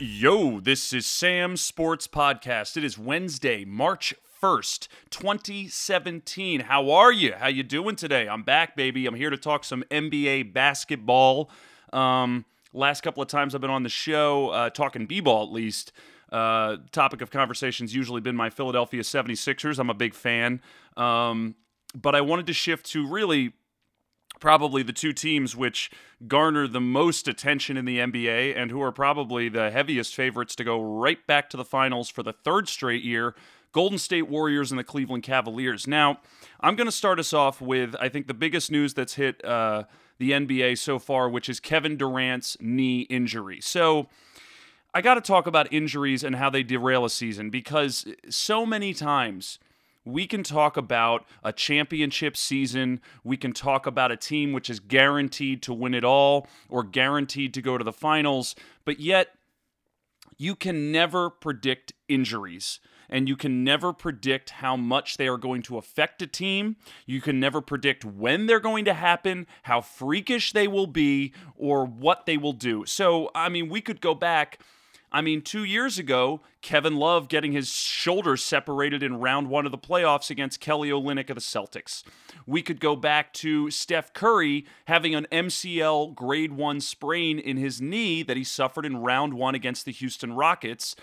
Yo, this is Sam's Sports Podcast. It is Wednesday, March 1st, 2017. How are you? How you doing today? I'm back, baby. I'm here to talk some NBA basketball. Um, last couple of times I've been on the show, uh, talking b-ball at least, uh, topic of conversation's usually been my Philadelphia 76ers. I'm a big fan. Um, but I wanted to shift to really probably the two teams which garner the most attention in the NBA and who are probably the heaviest favorites to go right back to the finals for the third straight year Golden State Warriors and the Cleveland Cavaliers. Now, I'm going to start us off with, I think, the biggest news that's hit uh, the NBA so far, which is Kevin Durant's knee injury. So, I got to talk about injuries and how they derail a season because so many times we can talk about a championship season. We can talk about a team which is guaranteed to win it all or guaranteed to go to the finals, but yet you can never predict injuries and you can never predict how much they are going to affect a team. You can never predict when they're going to happen, how freakish they will be, or what they will do. So, I mean, we could go back. I mean, two years ago, Kevin Love getting his shoulders separated in round one of the playoffs against Kelly Olynyk of the Celtics. We could go back to Steph Curry having an MCL grade one sprain in his knee that he suffered in round one against the Houston Rockets.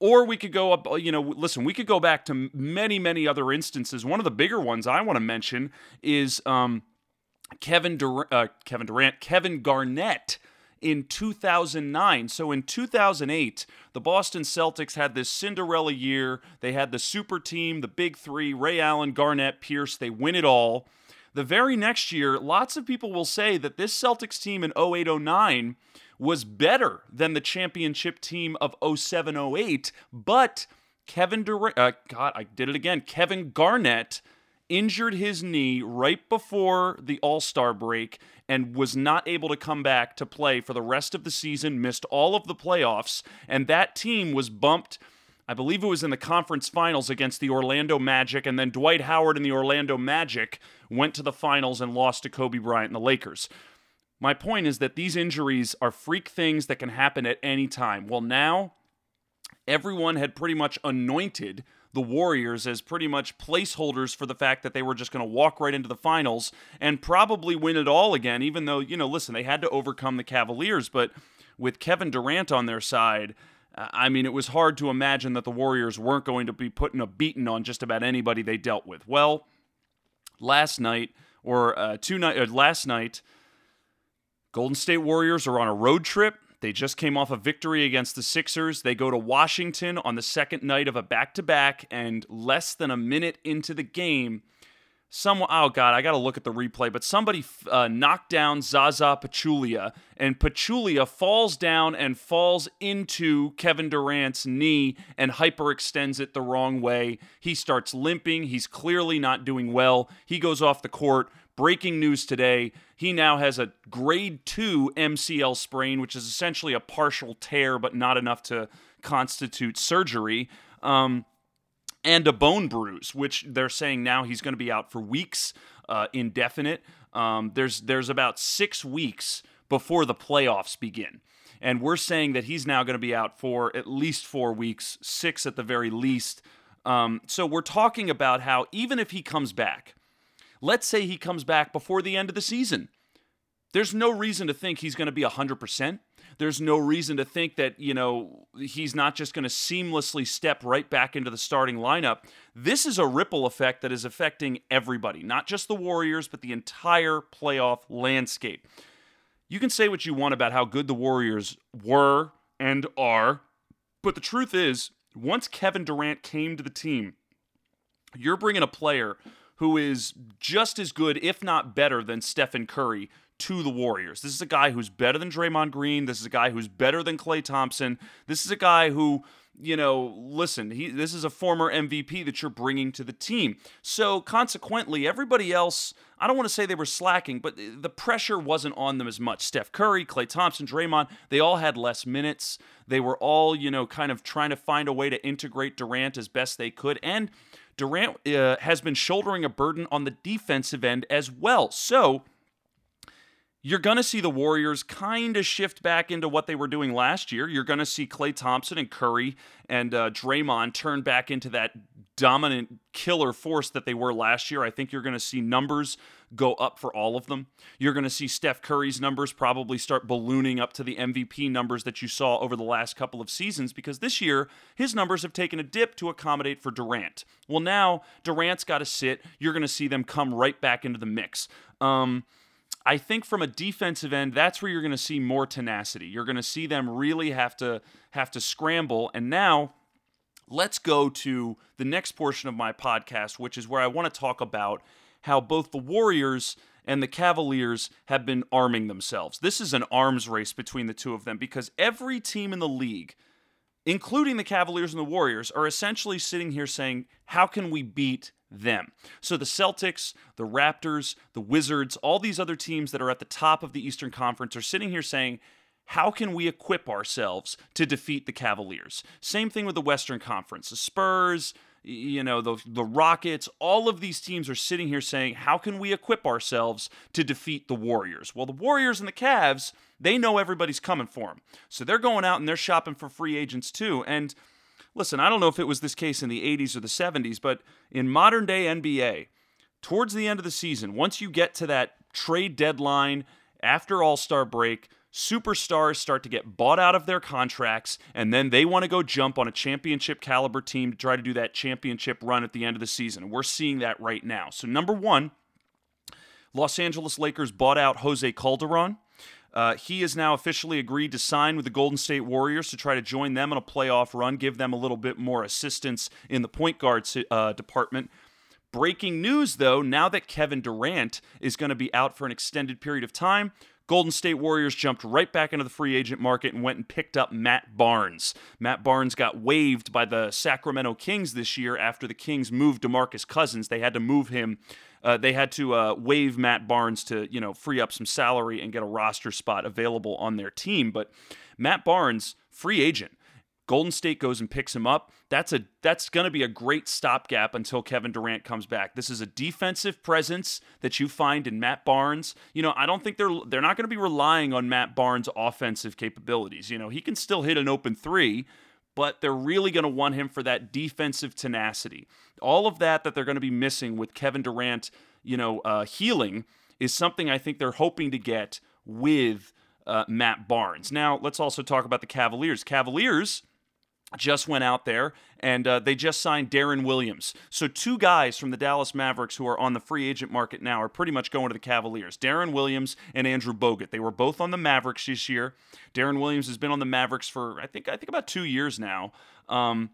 Or we could go up, you know, listen, we could go back to many, many other instances. One of the bigger ones I want to mention is um, Kevin, uh, Kevin Durant, Kevin Garnett in 2009. So in 2008, the Boston Celtics had this Cinderella year. They had the super team, the big three Ray Allen, Garnett, Pierce. They win it all. The very next year, lots of people will say that this Celtics team in 08 09 was better than the championship team of 0708, but Kevin Durant, uh, God, I did it again. Kevin Garnett injured his knee right before the All Star break and was not able to come back to play for the rest of the season, missed all of the playoffs, and that team was bumped. I believe it was in the conference finals against the Orlando Magic, and then Dwight Howard and the Orlando Magic went to the finals and lost to Kobe Bryant and the Lakers. My point is that these injuries are freak things that can happen at any time. Well, now everyone had pretty much anointed the Warriors as pretty much placeholders for the fact that they were just going to walk right into the finals and probably win it all again, even though, you know, listen, they had to overcome the Cavaliers, but with Kevin Durant on their side, I mean, it was hard to imagine that the Warriors weren't going to be putting a beating on just about anybody they dealt with. Well, last night, or uh, two night, uh, last night, Golden State Warriors are on a road trip. They just came off a victory against the Sixers. They go to Washington on the second night of a back to back, and less than a minute into the game, someone, oh God, I got to look at the replay, but somebody uh, knocked down Zaza Pachulia, and Pachulia falls down and falls into Kevin Durant's knee and hyperextends it the wrong way. He starts limping. He's clearly not doing well. He goes off the court. Breaking news today he now has a grade 2 MCL sprain, which is essentially a partial tear, but not enough to constitute surgery. Um, and a bone bruise, which they're saying now he's going to be out for weeks, uh, indefinite. Um, there's there's about six weeks before the playoffs begin, and we're saying that he's now going to be out for at least four weeks, six at the very least. Um, so we're talking about how even if he comes back, Let's say he comes back before the end of the season. There's no reason to think he's going to be 100%. There's no reason to think that, you know, he's not just going to seamlessly step right back into the starting lineup. This is a ripple effect that is affecting everybody, not just the Warriors, but the entire playoff landscape. You can say what you want about how good the Warriors were and are, but the truth is, once Kevin Durant came to the team, you're bringing a player who is just as good, if not better, than Stephen Curry to the Warriors. This is a guy who's better than Draymond Green. This is a guy who's better than Klay Thompson. This is a guy who, you know, listen, he this is a former MVP that you're bringing to the team. So consequently, everybody else, I don't want to say they were slacking, but the pressure wasn't on them as much. Steph Curry, Klay Thompson, Draymond, they all had less minutes. They were all, you know, kind of trying to find a way to integrate Durant as best they could and Durant uh, has been shouldering a burden on the defensive end as well. So you're going to see the Warriors kind of shift back into what they were doing last year. You're going to see Klay Thompson and Curry and uh, Draymond turn back into that dominant killer force that they were last year. I think you're going to see numbers go up for all of them. You're going to see Steph Curry's numbers probably start ballooning up to the MVP numbers that you saw over the last couple of seasons because this year his numbers have taken a dip to accommodate for Durant. Well, now Durant's got to sit. You're going to see them come right back into the mix. Um, I think from a defensive end, that's where you're going to see more tenacity. You're going to see them really have to have to scramble. And now, let's go to the next portion of my podcast, which is where I want to talk about how both the Warriors and the Cavaliers have been arming themselves. This is an arms race between the two of them because every team in the league, including the Cavaliers and the Warriors, are essentially sitting here saying, "How can we beat them. So the Celtics, the Raptors, the Wizards, all these other teams that are at the top of the Eastern Conference are sitting here saying, how can we equip ourselves to defeat the Cavaliers? Same thing with the Western Conference. The Spurs, you know, the, the Rockets, all of these teams are sitting here saying, how can we equip ourselves to defeat the Warriors? Well, the Warriors and the Cavs, they know everybody's coming for them. So they're going out and they're shopping for free agents too. And listen, I don't know if it was this case in the 80s or the 70s, but in modern day NBA, towards the end of the season, once you get to that trade deadline after All Star break, superstars start to get bought out of their contracts, and then they want to go jump on a championship caliber team to try to do that championship run at the end of the season. We're seeing that right now. So, number one, Los Angeles Lakers bought out Jose Calderon. Uh, he has now officially agreed to sign with the Golden State Warriors to try to join them in a playoff run, give them a little bit more assistance in the point guard uh, department. Breaking news, though, now that Kevin Durant is going to be out for an extended period of time, Golden State Warriors jumped right back into the free agent market and went and picked up Matt Barnes. Matt Barnes got waived by the Sacramento Kings this year after the Kings moved DeMarcus Cousins. They had to move him uh, they had to uh, waive Matt Barnes to you know free up some salary and get a roster spot available on their team. But Matt Barnes, free agent. Golden State goes and picks him up. That's a that's going to be a great stopgap until Kevin Durant comes back. This is a defensive presence that you find in Matt Barnes. You know, I don't think they're they're not going to be relying on Matt Barnes' offensive capabilities. You know, he can still hit an open 3, but they're really going to want him for that defensive tenacity. All of that that they're going to be missing with Kevin Durant, you know, uh, healing is something I think they're hoping to get with uh, Matt Barnes. Now, let's also talk about the Cavaliers. Cavaliers just went out there and uh, they just signed Deron Williams. So, two guys from the Dallas Mavericks who are on the free agent market now are pretty much going to the Cavaliers Deron Williams and Andrew Bogut. They were both on the Mavericks this year. Deron Williams has been on the Mavericks for, I think, I think about two years now. Um,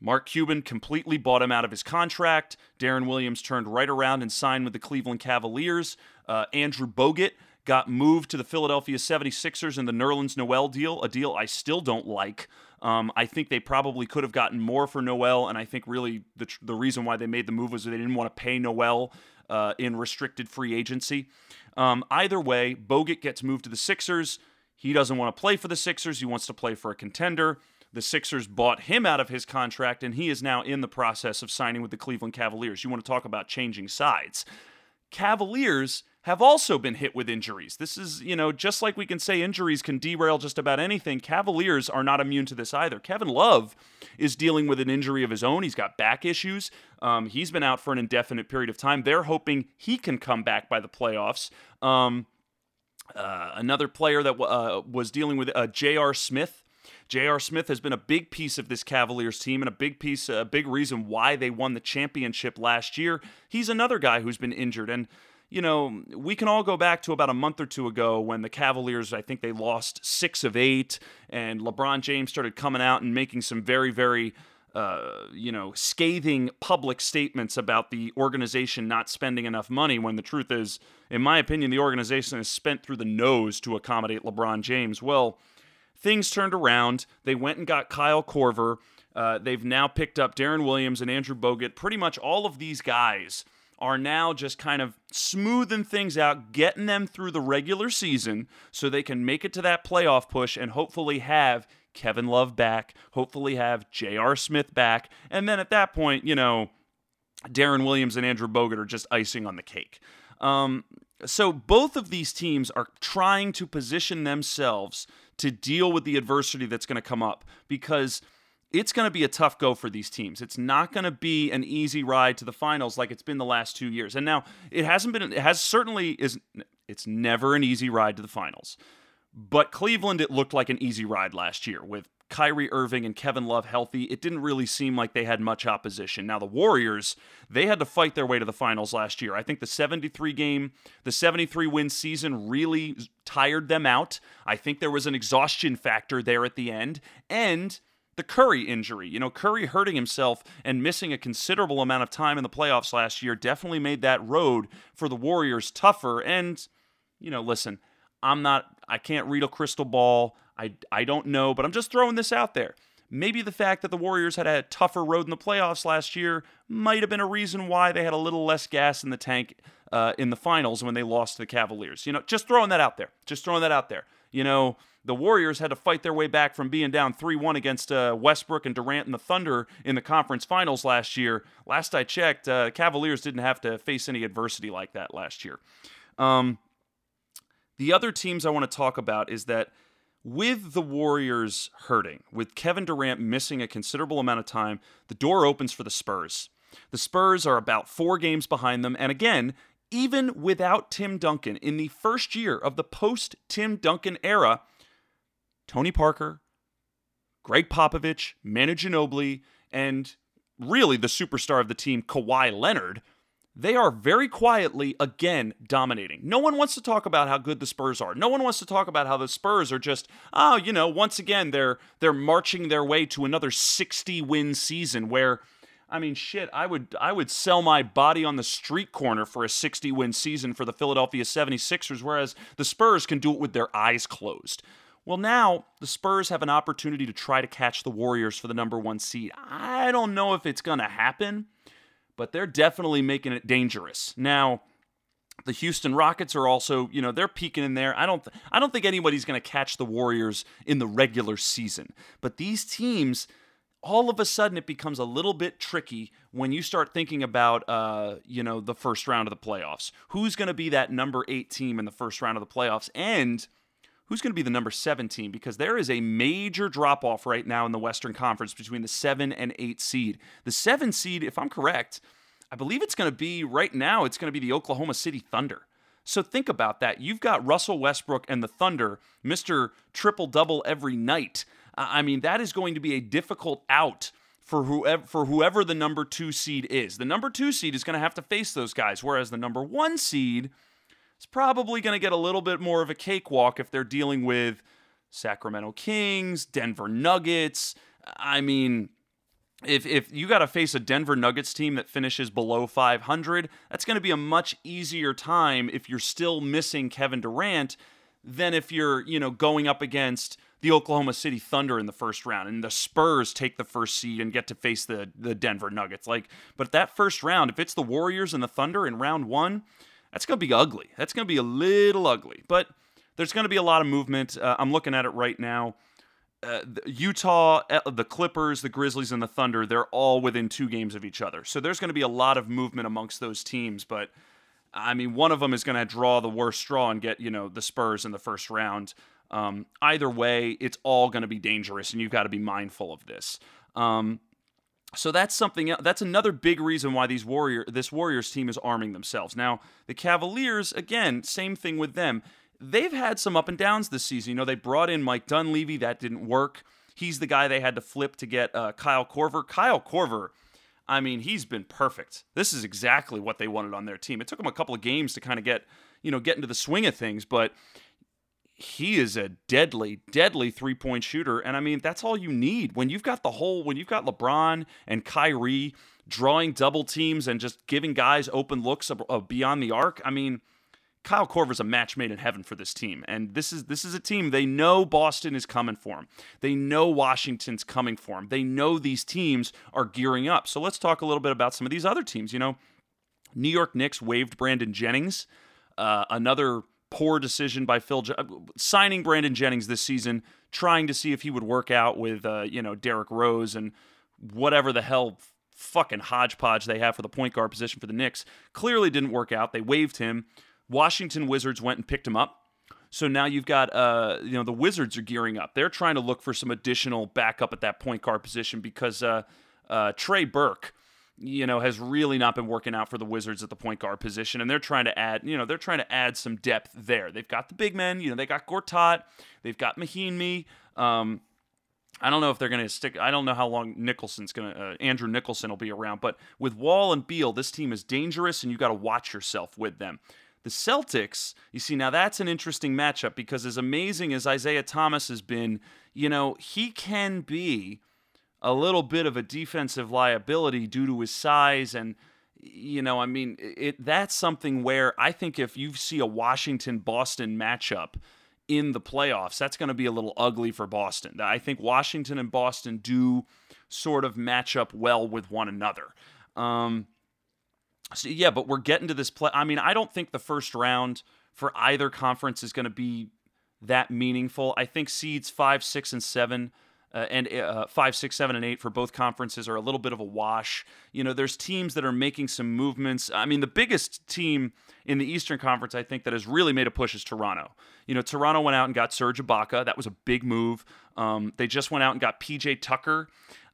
Mark Cuban completely bought him out of his contract. Deron Williams turned right around and signed with the Cleveland Cavaliers. Uh, Andrew Bogut got moved to the Philadelphia 76ers in the Nerlens Noel deal, a deal I still don't like. Um, I think they probably could have gotten more for Noel, and I think really the, the reason why they made the move was they didn't want to pay Noel uh, in restricted free agency. Um, either way, Bogut gets moved to the Sixers. He doesn't want to play for the Sixers. He wants to play for a contender. The Sixers bought him out of his contract, and he is now in the process of signing with the Cleveland Cavaliers. You want to talk about changing sides. Cavaliers have also been hit with injuries. This is, you know, just like we can say injuries can derail just about anything, Cavaliers are not immune to this either. Kevin Love is dealing with an injury of his own. He's got back issues. Um, he's been out for an indefinite period of time. They're hoping he can come back by the playoffs. Um, uh, another player that uh, was dealing with uh, J.R. Smith. J.R. Smith has been a big piece of this Cavaliers team and a big piece, a big reason why they won the championship last year. He's another guy who's been injured. And you know, we can all go back to about a month or two ago when the Cavaliers, I think they lost six of eight, and LeBron James started coming out and making some very, very, uh, you know, scathing public statements about the organization not spending enough money. When the truth is, in my opinion, the organization has spent through the nose to accommodate LeBron James. Well, things turned around. They went and got Kyle Korver. Uh, they've now picked up Deron Williams and Andrew Bogut. Pretty much all of these guys are now just kind of smoothing things out, getting them through the regular season so they can make it to that playoff push and hopefully have Kevin Love back, hopefully have J.R. Smith back. And then at that point, you know, Deron Williams and Andrew Bogut are just icing on the cake. Um, so both of these teams are trying to position themselves to deal with the adversity that's going to come up because it's going to be a tough go for these teams. It's not going to be an easy ride to the finals like it's been the last 2 years. And now it hasn't been it has certainly is it's never an easy ride to the finals. But Cleveland it looked like an easy ride last year with Kyrie Irving and Kevin Love healthy, it didn't really seem like they had much opposition. Now, the Warriors, they had to fight their way to the finals last year. I think the 73 game, the 73 win season really tired them out. I think there was an exhaustion factor there at the end. And the Curry injury. You know, Curry hurting himself and missing a considerable amount of time in the playoffs last year definitely made that road for the Warriors tougher. And, you know, listen, I'm not, I can't read a crystal ball. I, I don't know, but I'm just throwing this out there. Maybe the fact that the Warriors had a tougher road in the playoffs last year might have been a reason why they had a little less gas in the tank uh, in the finals when they lost to the Cavaliers. You know, just throwing that out there. Just throwing that out there. You know, the Warriors had to fight their way back from being down 3 1 against uh, Westbrook and Durant and the Thunder in the conference finals last year. Last I checked, uh, Cavaliers didn't have to face any adversity like that last year. Um, the other teams I want to talk about is that with the Warriors hurting, with Kevin Durant missing a considerable amount of time, the door opens for the Spurs. The Spurs are about four games behind them. And again, even without Tim Duncan, in the first year of the post Tim Duncan era, Tony Parker, Gregg Popovich, Manu Ginobili, and really the superstar of the team, Kawhi Leonard, they are very quietly again dominating. No one wants to talk about how good the Spurs are. No one wants to talk about how the Spurs are just, oh, you know, once again they're they're marching their way to another 60 win season where I mean, shit, I would I would sell my body on the street corner for a 60 win season for the Philadelphia 76ers whereas the Spurs can do it with their eyes closed. Well, now the Spurs have an opportunity to try to catch the Warriors for the number 1 seed. I don't know if it's going to happen but they're definitely making it dangerous. Now, the Houston Rockets are also, you know, they're peeking in there. I don't th- I don't think anybody's going to catch the Warriors in the regular season. But these teams all of a sudden it becomes a little bit tricky when you start thinking about uh, you know, the first round of the playoffs. Who's going to be that number 8 team in the first round of the playoffs and who's going to be the number seven team because there is a major drop off right now in the Western Conference between the seven and eight seed. The seven seed, if I'm correct, I believe it's going to be right now, it's going to be the Oklahoma City Thunder. So think about that. You've got Russell Westbrook and the Thunder, Mr. Triple Double every night. I mean, that is going to be a difficult out for whoever for whoever the number 2 seed is. The number 2 seed is going to have to face those guys whereas the number 1 seed is probably going to get a little bit more of a cakewalk if they're dealing with Sacramento Kings, Denver Nuggets. I mean, if if you got to face a Denver Nuggets team that finishes below 500, that's going to be a much easier time if you're still missing Kevin Durant than if you're, you know, going up against the Oklahoma City Thunder in the first round and the Spurs take the first seed and get to face the the Denver Nuggets. Like, but that first round, if it's the Warriors and the Thunder in round 1, that's going to be ugly. That's going to be a little ugly, but there's going to be a lot of movement. Uh, I'm looking at it right now. Uh, Utah, uh, the Clippers, the Grizzlies, and the Thunder, they're all within two games of each other. So there's going to be a lot of movement amongst those teams. But I mean, one of them is going to draw the worst straw and get, you know, the Spurs in the first round. Um, either way, it's all going to be dangerous, and you've got to be mindful of this. Um, so that's something that's another big reason why these warrior this Warriors team is arming themselves. Now, the Cavaliers again, same thing with them. They've had some up and downs this season. You know, they brought in Mike Dunleavy, that didn't work. He's the guy they had to flip to get uh, Kyle Korver. Kyle Korver, I mean, he's been perfect. This is exactly what they wanted on their team. It took them a couple of games to kind of get, you know, get into the swing of things, but he is a deadly, deadly three point shooter. And I mean, that's all you need. When you've got the whole, when you've got LeBron and Kyrie drawing double teams and just giving guys open looks beyond the arc, I mean, Kyle Korver's a match made in heaven for this team. And this is this is a team they know Boston is coming for them. They know Washington's coming for them. They know these teams are gearing up. So let's talk a little bit about some of these other teams. You know, New York Knicks waived Brandon Jennings, uh, another poor decision by Phil uh, signing Brandon Jennings this season, trying to see if he would work out with uh, you know Derrick Rose and whatever the hell fucking hodgepodge they have for the point guard position for the Knicks. Clearly didn't work out. They waived him. Washington Wizards went and picked him up. So now you've got, uh, you know, the Wizards are gearing up. They're trying to look for some additional backup at that point guard position because uh, uh, Trey Burke, you know, has really not been working out for the Wizards at the point guard position, and they're trying to add, you know, they're trying to add some depth there. They've got the big men, you know, they got Gortat, they've got Mahinmi. Um, I don't know if they're going to stick. I don't know how long Nicholson's going to. Uh, Andrew Nicholson will be around, but with Wall and Beal, this team is dangerous, and you got to watch yourself with them. The Celtics, you see, now that's an interesting matchup because as amazing as Isaiah Thomas has been, you know, he can be a little bit of a defensive liability due to his size and you know, I mean, it that's something where I think if you see a Washington Boston matchup in the playoffs, that's going to be a little ugly for Boston. I think Washington and Boston do sort of match up well with one another. Um, so yeah, but we're getting to this play. I mean, I don't think the first round for either conference is going to be that meaningful. I think seeds five, six, and seven uh, and uh, five, six, seven, and eight for both conferences are a little bit of a wash. You know, there's teams that are making some movements. I mean, the biggest team in the Eastern Conference, I think, that has really made a push is Toronto. You know, Toronto went out and got Serge Ibaka. That was a big move. Um, they just went out and got PJ Tucker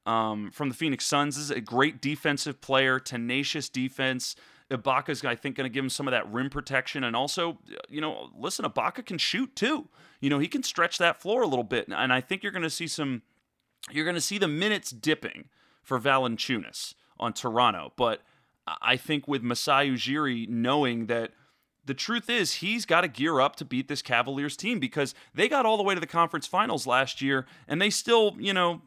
um, from the Phoenix Suns. This is a great defensive player, tenacious defense. Ibaka's, I think, going to give him some of that rim protection. And also, you know, listen, Ibaka can shoot too. You know, he can stretch that floor a little bit. And I think you're going to see some, you're going to see the minutes dipping for Valanciunas on Toronto. But I think with Masai Ujiri knowing that the truth is he's got to gear up to beat this Cavaliers team because they got all the way to the conference finals last year and they still, you know,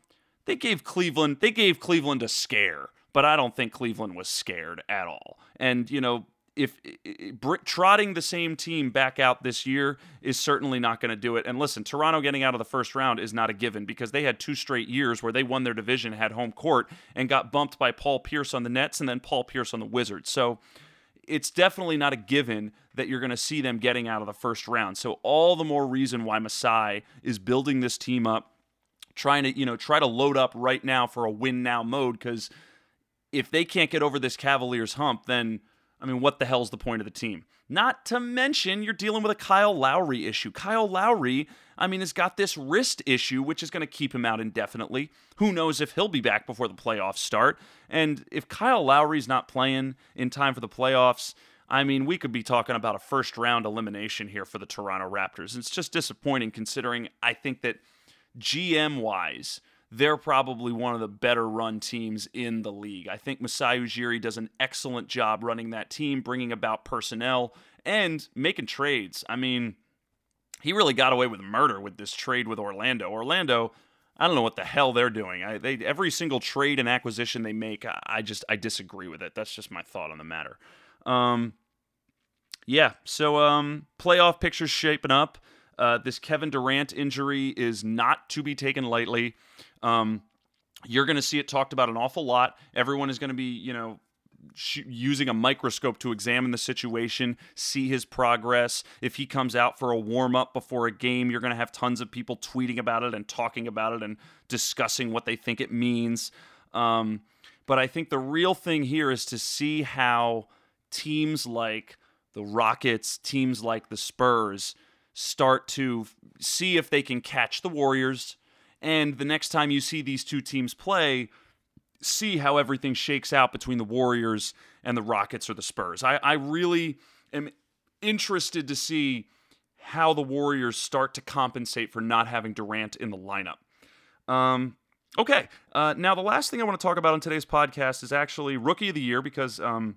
they gave Cleveland, they gave Cleveland a scare but I don't think Cleveland was scared at all. And, you know, if trotting the same team back out this year is certainly not going to do it. And listen, Toronto getting out of the first round is not a given because they had two straight years where they won their division, had home court, and got bumped by Paul Pierce on the Nets and then Paul Pierce on the Wizards. So it's definitely not a given that you're going to see them getting out of the first round. So all the more reason why Masai is building this team up, trying to you know try to load up right now for a win now mode because if they can't get over this Cavaliers hump, then I mean, what the hell's the point of the team? Not to mention, you're dealing with a Kyle Lowry issue. Kyle Lowry, I mean, has got this wrist issue, which is going to keep him out indefinitely. Who knows if he'll be back before the playoffs start? And if Kyle Lowry's not playing in time for the playoffs, I mean, we could be talking about a first round elimination here for the Toronto Raptors. It's just disappointing considering I think that GM wise, they're probably one of the better run teams in the league. I think Masai Ujiri does an excellent job running that team, bringing about personnel and making trades. I mean, he really got away with murder with this trade with Orlando. Orlando, I don't know what the hell they're doing. I, they every single trade and acquisition they make, I, I just I disagree with it. That's just my thought on the matter. Um, yeah, so um, playoff pictures shaping up. Uh, this Kevin Durant injury is not to be taken lightly. Um, you're going to see it talked about an awful lot. Everyone is going to be, you know, using a microscope to examine the situation, see his progress. If he comes out for a warm up before a game, you're going to have tons of people tweeting about it and talking about it and discussing what they think it means. Um, but I think the real thing here is to see how teams like the Rockets, teams like the Spurs, start to see if they can catch the Warriors. And the next time you see these two teams play, see how everything shakes out between the Warriors and the Rockets or the Spurs. I, I really am interested to see how the Warriors start to compensate for not having Durant in the lineup. Um, okay, uh, now the last thing I want to talk about on today's podcast is actually Rookie of the Year because um,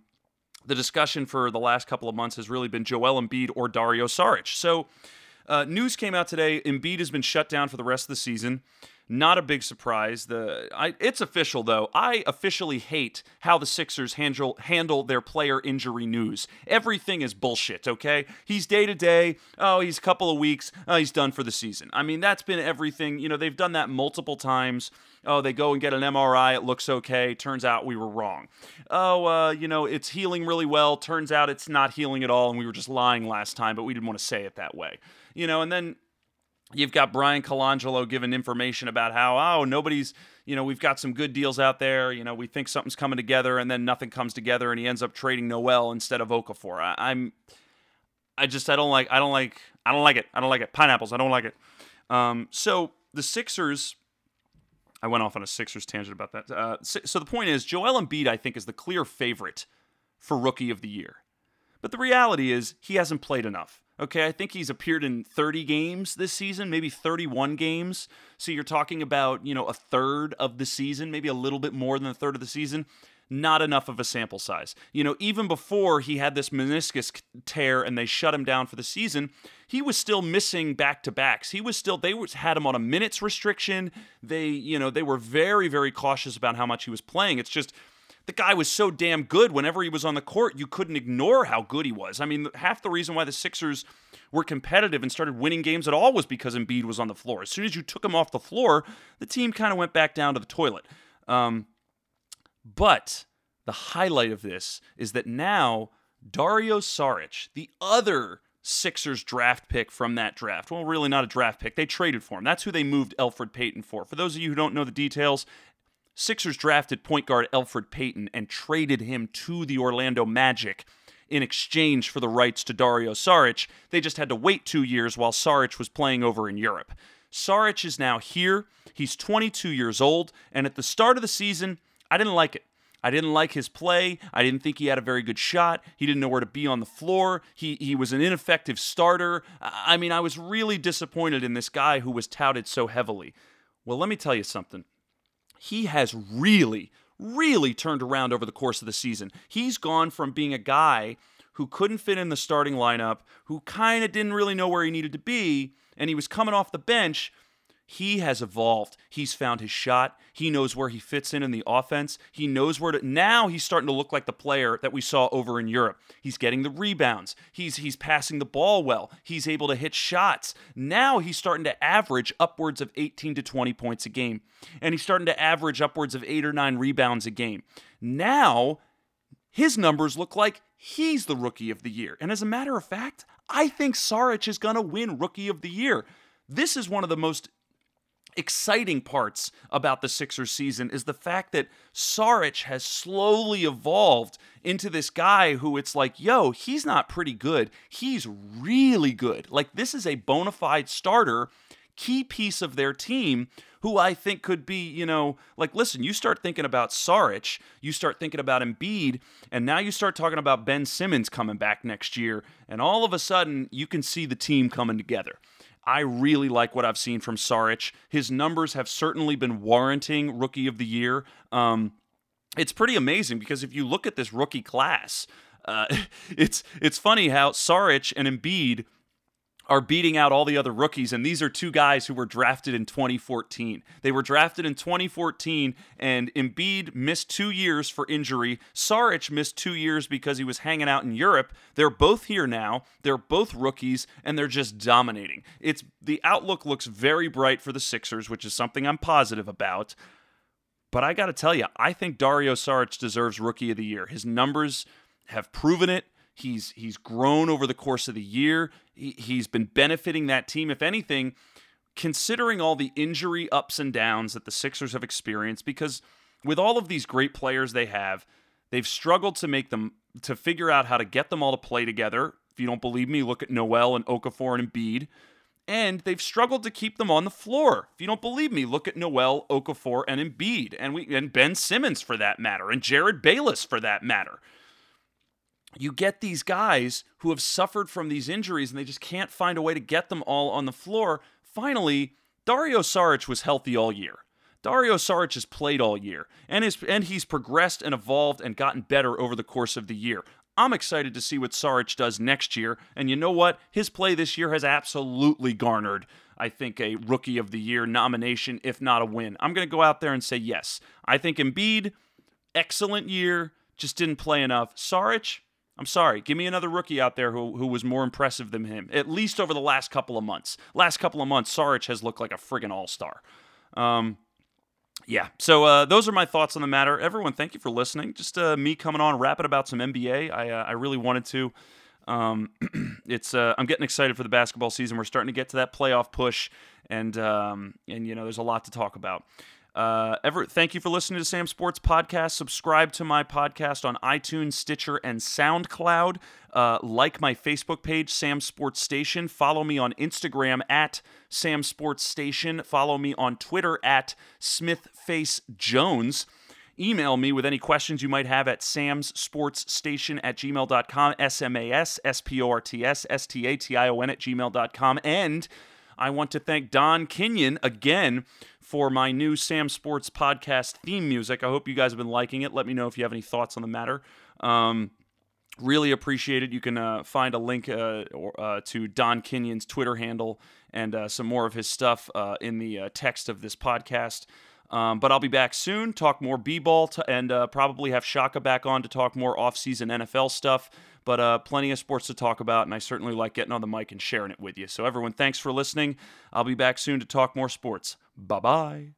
the discussion for the last couple of months has really been Joel Embiid or Dario Saric. So, uh, news came out today. Embiid has been shut down for the rest of the season. Not a big surprise. The I, it's official though. I officially hate how the Sixers handle handle their player injury news. Everything is bullshit. Okay, he's day to day. Oh, he's a couple of weeks. Oh, he's done for the season. I mean, that's been everything. You know, they've done that multiple times. Oh, they go and get an MRI. It looks okay. Turns out we were wrong. Oh, uh, you know, it's healing really well. Turns out it's not healing at all, and we were just lying last time, but we didn't want to say it that way. You know, and then You've got Bryan Colangelo giving information about how, oh, nobody's, you know, we've got some good deals out there. You know, we think something's coming together and then nothing comes together and he ends up trading Noel instead of Okafor. I, I'm, I just I don't like I don't like I don't like it. I don't like it. Pineapples. I don't like it. Um, so the Sixers. I went off on a Sixers tangent about that. Uh, so the point is, Joel Embiid, I think, is the clear favorite for Rookie of the Year. But the reality is, he hasn't played enough. Okay, I think he's appeared in 30 games this season, maybe 31 games. So you're talking about, you know, a third of the season, maybe a little bit more than a third of the season not enough of a sample size. You know, even before he had this meniscus tear and they shut him down for the season, he was still missing back to backs. He was still they was, had him on a minutes restriction. They, you know, they were very very cautious about how much he was playing. It's just the guy was so damn good whenever he was on the court, you couldn't ignore how good he was. I mean, half the reason why the Sixers were competitive and started winning games at all was because Embiid was on the floor. As soon as you took him off the floor, the team kind of went back down to the toilet. Um, but the highlight of this is that now Dario Saric, the other Sixers draft pick from that draft. Well, really not a draft pick. They traded for him. That's who they moved Elfrid Payton for. For those of you who don't know the details, Sixers drafted point guard Elfrid Payton and traded him to the Orlando Magic in exchange for the rights to Dario Saric. They just had to wait two years while Saric was playing over in Europe. Saric is now here. He's 22 years old, and at the start of the season, I didn't like it. I didn't like his play. I didn't think he had a very good shot. He didn't know where to be on the floor. He he was an ineffective starter. I mean, I was really disappointed in this guy who was touted so heavily. Well, let me tell you something. He has really really turned around over the course of the season. He's gone from being a guy who couldn't fit in the starting lineup, who kind of didn't really know where he needed to be, and he was coming off the bench he has evolved. He's found his shot. He knows where he fits in in the offense. He knows where to. Now he's starting to look like the player that we saw over in Europe. He's getting the rebounds. He's he's passing the ball well. He's able to hit shots. Now he's starting to average upwards of 18 to 20 points a game, and he's starting to average upwards of eight or nine rebounds a game. Now his numbers look like he's the rookie of the year. And as a matter of fact, I think Saric is going to win rookie of the year. This is one of the most exciting parts about the Sixers season is the fact that Saric has slowly evolved into this guy who it's like, yo, he's not pretty good. He's really good. Like, this is a bona fide starter, key piece of their team who I think could be, you know, like, listen, you start thinking about Saric, you start thinking about Embiid, and now you start talking about Ben Simmons coming back next year, and all of a sudden you can see the team coming together. I really like what I've seen from Saric. His numbers have certainly been warranting Rookie of the Year. Um, it's pretty amazing because if you look at this rookie class, uh, it's it's funny how Saric and Embiid are beating out all the other rookies. And these are two guys who were drafted in 2014. They were drafted in 2014, and Embiid missed two years for injury. Saric missed two years because he was hanging out in Europe. They're both here now. They're both rookies, and they're just dominating. It's the outlook looks very bright for the Sixers, which is something I'm positive about. But I got to tell you, I think Dario Saric deserves Rookie of the Year. His numbers have proven it. He's he's grown over the course of the year. He, he's been benefiting that team. If anything, considering all the injury ups and downs that the Sixers have experienced, because with all of these great players they have, they've struggled to make them to figure out how to get them all to play together. If you don't believe me, look at Noel and Okafor and Embiid. And they've struggled to keep them on the floor. If you don't believe me, look at Noel, Okafor, and Embiid, and we and Ben Simmons for that matter, and Jerryd Bayless for that matter you get these guys who have suffered from these injuries and they just can't find a way to get them all on the floor. Finally, Dario Saric was healthy all year. Dario Saric has played all year and is and he's progressed and evolved and gotten better over the course of the year. I'm excited to see what Saric does next year. And you know what? His play this year has absolutely garnered, I think, a rookie of the year nomination, if not a win. I'm going to go out there and say yes. I think Embiid, excellent year, just didn't play enough. Saric, I'm sorry. Give me another rookie out there who, who was more impressive than him, at least over the last couple of months. Last couple of months, Saric has looked like a friggin' all star. Um, yeah, so uh, those are my thoughts on the matter. Everyone, thank you for listening. Just uh, me coming on, rapping about some NBA. I, uh, I really wanted to. Um, it's uh, I'm getting excited for the basketball season. We're starting to get to that playoff push, and um, and you know there's a lot to talk about. Uh, ever, thank you for listening to Sam Sports Podcast. Subscribe to my podcast on iTunes, Stitcher, and SoundCloud. Uh, like my Facebook page, Sam Sports Station. Follow me on Instagram at Sam Sports Station. Follow me on Twitter at SmithFaceJones. Email me with any questions you might have at samsportsstation at gmail.com, S-M-A-S, S-P-O-R-T-S, S-T-A-T-I-O-N at gmail.com. And I want to thank Don Kenyon again for my new Sam Sports podcast theme music. I hope you guys have been liking it. Let me know if you have any thoughts on the matter. Um, really appreciate it. You can uh, find a link uh, uh, to Don Kenyon's Twitter handle and uh, some more of his stuff uh, in the uh, text of this podcast. Um, but I'll be back soon, talk more b-ball, t- and probably have Shaka back on to talk more off-season NFL stuff. But plenty of sports to talk about, and I certainly like getting on the mic and sharing it with you. So everyone, thanks for listening. I'll be back soon to talk more sports. Bye bye.